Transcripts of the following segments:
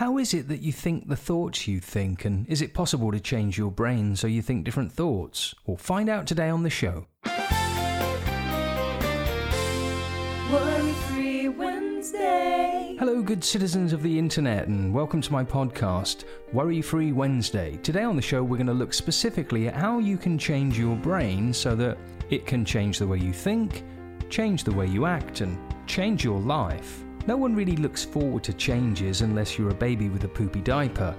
How is it that you think the thoughts you think, and is it possible to change your brain so you think different thoughts? Well, find out today on the show. Worry Free Wednesday. Hello, good citizens of the internet, and welcome to my podcast, Worry Free Wednesday. Today on the show, we're going to look specifically at how you can change your brain so that it can change the way you think, change the way you act, and change your life. No one really looks forward to changes unless you're a baby with a poopy diaper.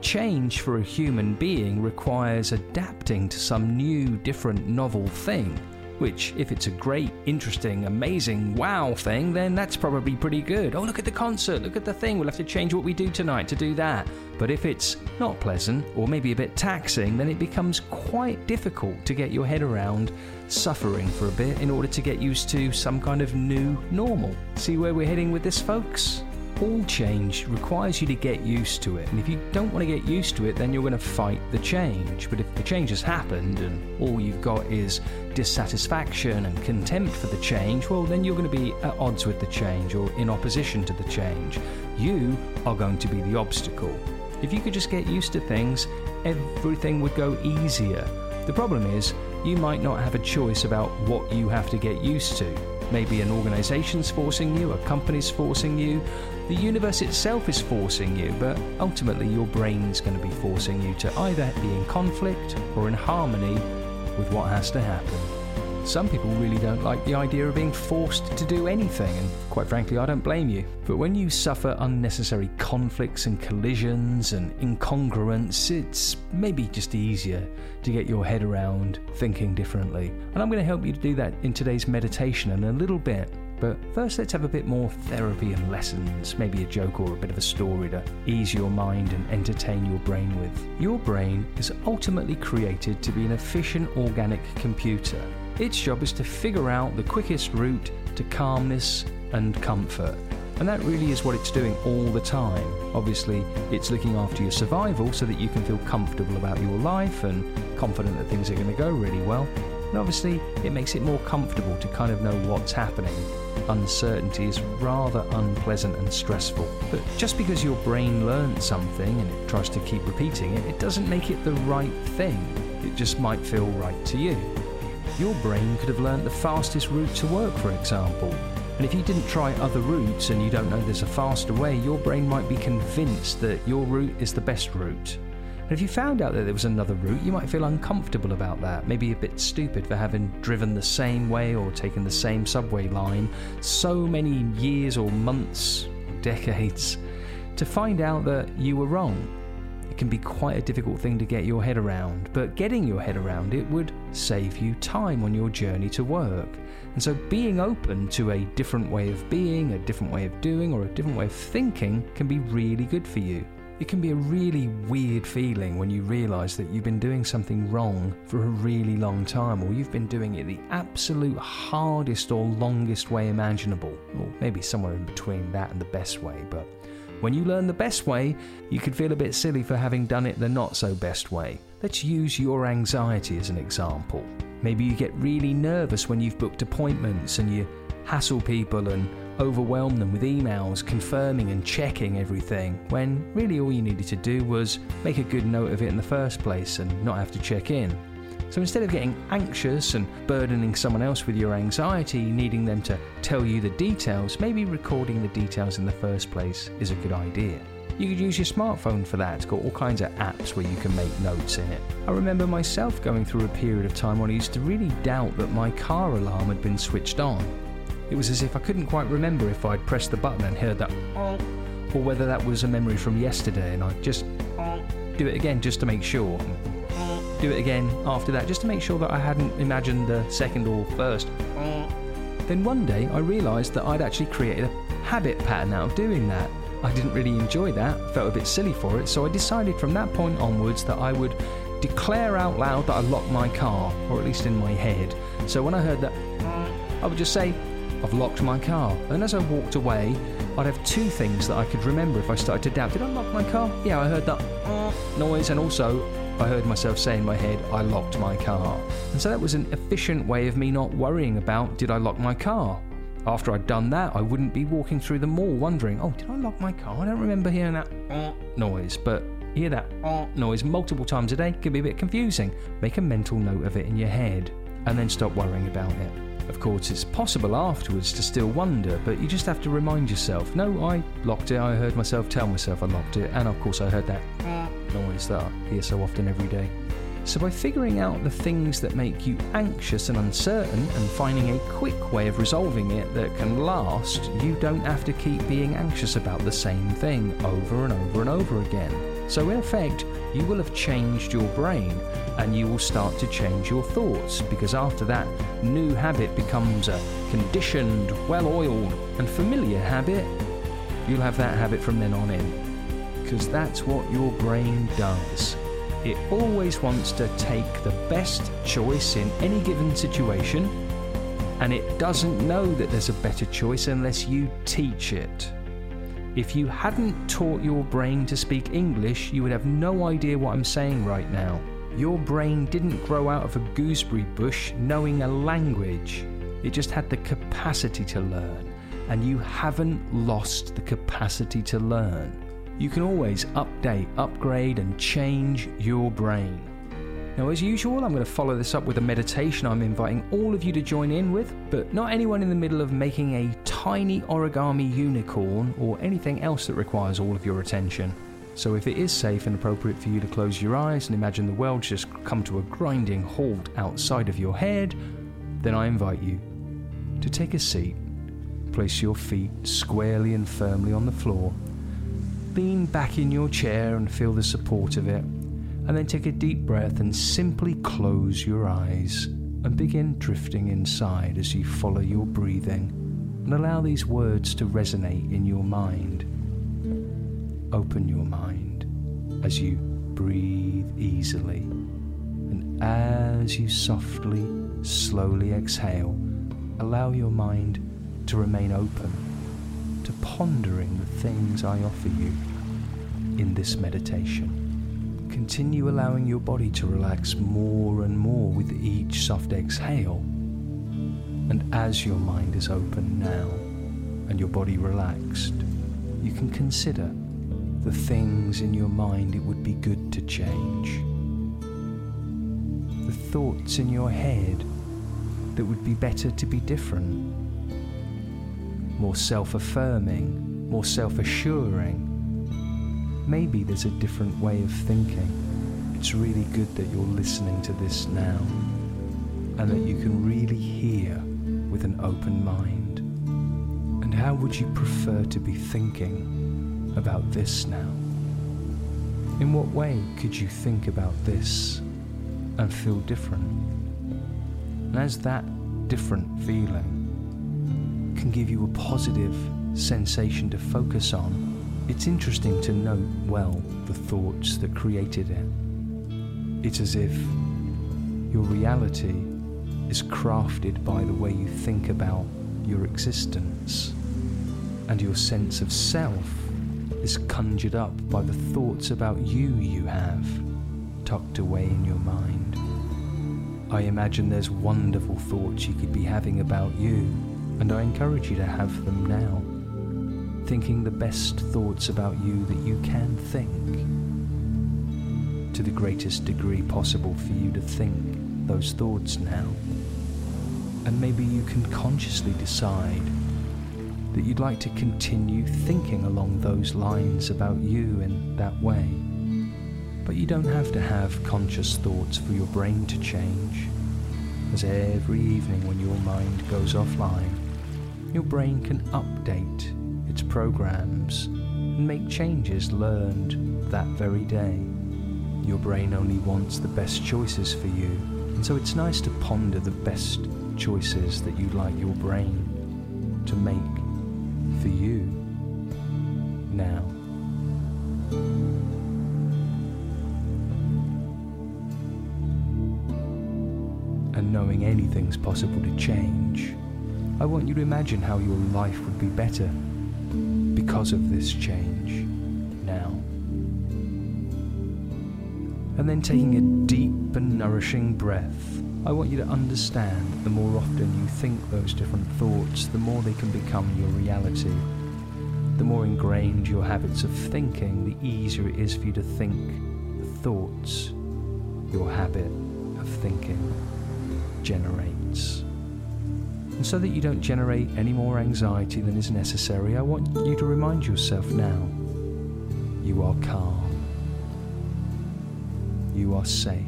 Change for a human being requires adapting to some new, different, novel thing. Which, if it's a great, interesting, amazing, wow thing, then that's probably pretty good. Oh, look at the concert, look at the thing, we'll have to change what we do tonight to do that. But if it's not pleasant, or maybe a bit taxing, then it becomes quite difficult to get your head around suffering for a bit in order to get used to some kind of new normal. See where we're heading with this, folks? All change requires you to get used to it. And if you don't want to get used to it, then you're going to fight the change. But if the change has happened and all you've got is dissatisfaction and contempt for the change, well, then you're going to be at odds with the change or in opposition to the change. You are going to be the obstacle. If you could just get used to things, everything would go easier. The problem is, you might not have a choice about what you have to get used to. Maybe an organization's forcing you, a company's forcing you, the universe itself is forcing you, but ultimately your brain's going to be forcing you to either be in conflict or in harmony with what has to happen. Some people really don't like the idea of being forced to do anything, and quite frankly, I don't blame you. But when you suffer unnecessary conflicts and collisions and incongruence, it's maybe just easier to get your head around thinking differently. And I'm going to help you to do that in today's meditation in a little bit. But first, let's have a bit more therapy and lessons, maybe a joke or a bit of a story to ease your mind and entertain your brain with. Your brain is ultimately created to be an efficient organic computer. Its job is to figure out the quickest route to calmness and comfort. And that really is what it's doing all the time. Obviously, it's looking after your survival so that you can feel comfortable about your life and confident that things are going to go really well. And obviously, it makes it more comfortable to kind of know what's happening. Uncertainty is rather unpleasant and stressful. But just because your brain learns something and it tries to keep repeating it, it doesn't make it the right thing. It just might feel right to you. Your brain could have learnt the fastest route to work, for example. And if you didn't try other routes and you don't know there's a faster way, your brain might be convinced that your route is the best route. And if you found out that there was another route, you might feel uncomfortable about that, maybe a bit stupid for having driven the same way or taken the same subway line so many years or months, decades, to find out that you were wrong can be quite a difficult thing to get your head around, but getting your head around it would save you time on your journey to work. And so, being open to a different way of being, a different way of doing, or a different way of thinking can be really good for you. It can be a really weird feeling when you realize that you've been doing something wrong for a really long time, or you've been doing it the absolute hardest or longest way imaginable, or maybe somewhere in between that and the best way, but when you learn the best way, you could feel a bit silly for having done it the not so best way. Let's use your anxiety as an example. Maybe you get really nervous when you've booked appointments and you hassle people and overwhelm them with emails confirming and checking everything, when really all you needed to do was make a good note of it in the first place and not have to check in. So instead of getting anxious and burdening someone else with your anxiety, needing them to tell you the details, maybe recording the details in the first place is a good idea. You could use your smartphone for that. It's got all kinds of apps where you can make notes in it. I remember myself going through a period of time when I used to really doubt that my car alarm had been switched on. It was as if I couldn't quite remember if I'd pressed the button and heard that or whether that was a memory from yesterday and I'd just do it again just to make sure do it again after that just to make sure that I hadn't imagined the second or first. Then one day I realised that I'd actually created a habit pattern out of doing that. I didn't really enjoy that, felt a bit silly for it, so I decided from that point onwards that I would declare out loud that I locked my car, or at least in my head. So when I heard that, I would just say, I've locked my car. And as I walked away, I'd have two things that I could remember if I started to doubt. Did I lock my car? Yeah, I heard that noise, and also I heard myself say in my head, I locked my car. And so that was an efficient way of me not worrying about, did I lock my car? After I'd done that, I wouldn't be walking through the mall wondering, oh, did I lock my car? I don't remember hearing that uh, noise. But hear that uh, noise multiple times a day can be a bit confusing. Make a mental note of it in your head and then stop worrying about it. Of course, it's possible afterwards to still wonder, but you just have to remind yourself no, I locked it, I heard myself tell myself I locked it, and of course, I heard that noise that I hear so often every day. So, by figuring out the things that make you anxious and uncertain and finding a quick way of resolving it that can last, you don't have to keep being anxious about the same thing over and over and over again. So, in effect, you will have changed your brain and you will start to change your thoughts because after that new habit becomes a conditioned, well oiled, and familiar habit, you'll have that habit from then on in. Because that's what your brain does. It always wants to take the best choice in any given situation, and it doesn't know that there's a better choice unless you teach it. If you hadn't taught your brain to speak English, you would have no idea what I'm saying right now. Your brain didn't grow out of a gooseberry bush knowing a language, it just had the capacity to learn, and you haven't lost the capacity to learn. You can always update, upgrade, and change your brain. Now, as usual, I'm going to follow this up with a meditation I'm inviting all of you to join in with, but not anyone in the middle of making a tiny origami unicorn or anything else that requires all of your attention. So, if it is safe and appropriate for you to close your eyes and imagine the world just come to a grinding halt outside of your head, then I invite you to take a seat, place your feet squarely and firmly on the floor, lean back in your chair and feel the support of it, and then take a deep breath and simply close your eyes and begin drifting inside as you follow your breathing and allow these words to resonate in your mind open your mind as you breathe easily. And as you softly, slowly exhale, allow your mind to remain open to pondering the things I offer you in this meditation. Continue allowing your body to relax more and more with each soft exhale. And as your mind is open now and your body relaxed, you can consider the things in your mind it would be good to change. The thoughts in your head that would be better to be different. More self affirming, more self assuring. Maybe there's a different way of thinking. It's really good that you're listening to this now and that you can really hear with an open mind. And how would you prefer to be thinking? about this now? In what way could you think about this and feel different? And as that different feeling can give you a positive sensation to focus on, it's interesting to note well the thoughts that created it. It's as if your reality is crafted by the way you think about your existence and your sense of self is conjured up by the thoughts about you you have tucked away in your mind. I imagine there's wonderful thoughts you could be having about you, and I encourage you to have them now. Thinking the best thoughts about you that you can think, to the greatest degree possible for you to think those thoughts now. And maybe you can consciously decide that you'd like to continue thinking along those lines about you in that way. But you don't have to have conscious thoughts for your brain to change, as every evening when your mind goes offline, your brain can update its programs and make changes learned that very day. Your brain only wants the best choices for you, and so it's nice to ponder the best choices that you'd like your brain to make for you now. And knowing anything's possible to change, I want you to imagine how your life would be better because of this change now. And then taking a deep and nourishing breath I want you to understand that the more often you think those different thoughts, the more they can become your reality. The more ingrained your habits of thinking, the easier it is for you to think the thoughts your habit of thinking generates. And so that you don't generate any more anxiety than is necessary, I want you to remind yourself now you are calm, you are safe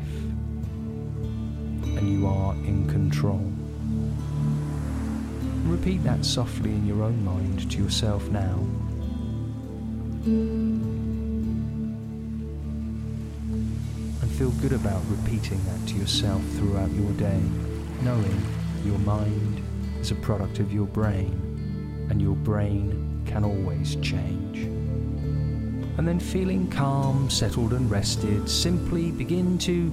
and you are in control. Repeat that softly in your own mind to yourself now. And feel good about repeating that to yourself throughout your day, knowing your mind is a product of your brain, and your brain can always change. And then feeling calm, settled, and rested, simply begin to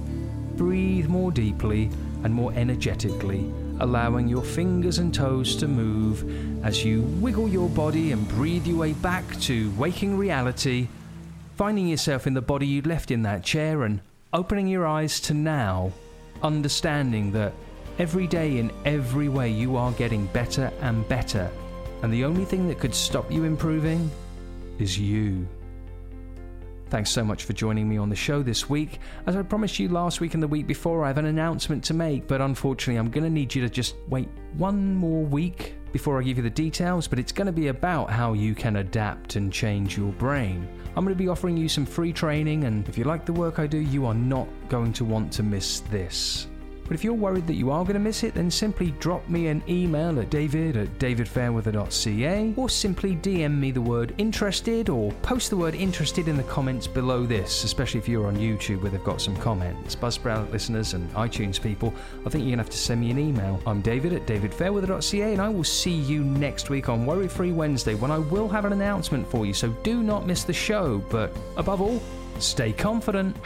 breathe more deeply and more energetically, allowing your fingers and toes to move as you wiggle your body and breathe your way back to waking reality, finding yourself in the body you'd left in that chair and opening your eyes to now, understanding that every day in every way you are getting better and better, and the only thing that could stop you improving is you. Thanks so much for joining me on the show this week. As I promised you last week and the week before, I have an announcement to make, but unfortunately, I'm going to need you to just wait one more week before I give you the details. But it's going to be about how you can adapt and change your brain. I'm going to be offering you some free training, and if you like the work I do, you are not going to want to miss this. But if you're worried that you are going to miss it, then simply drop me an email at david at davidfairweather.ca or simply DM me the word interested or post the word interested in the comments below this, especially if you're on YouTube where they've got some comments. Buzzsprout listeners and iTunes people, I think you're going to have to send me an email. I'm david at davidfairweather.ca and I will see you next week on Worry Free Wednesday when I will have an announcement for you, so do not miss the show. But above all, stay confident.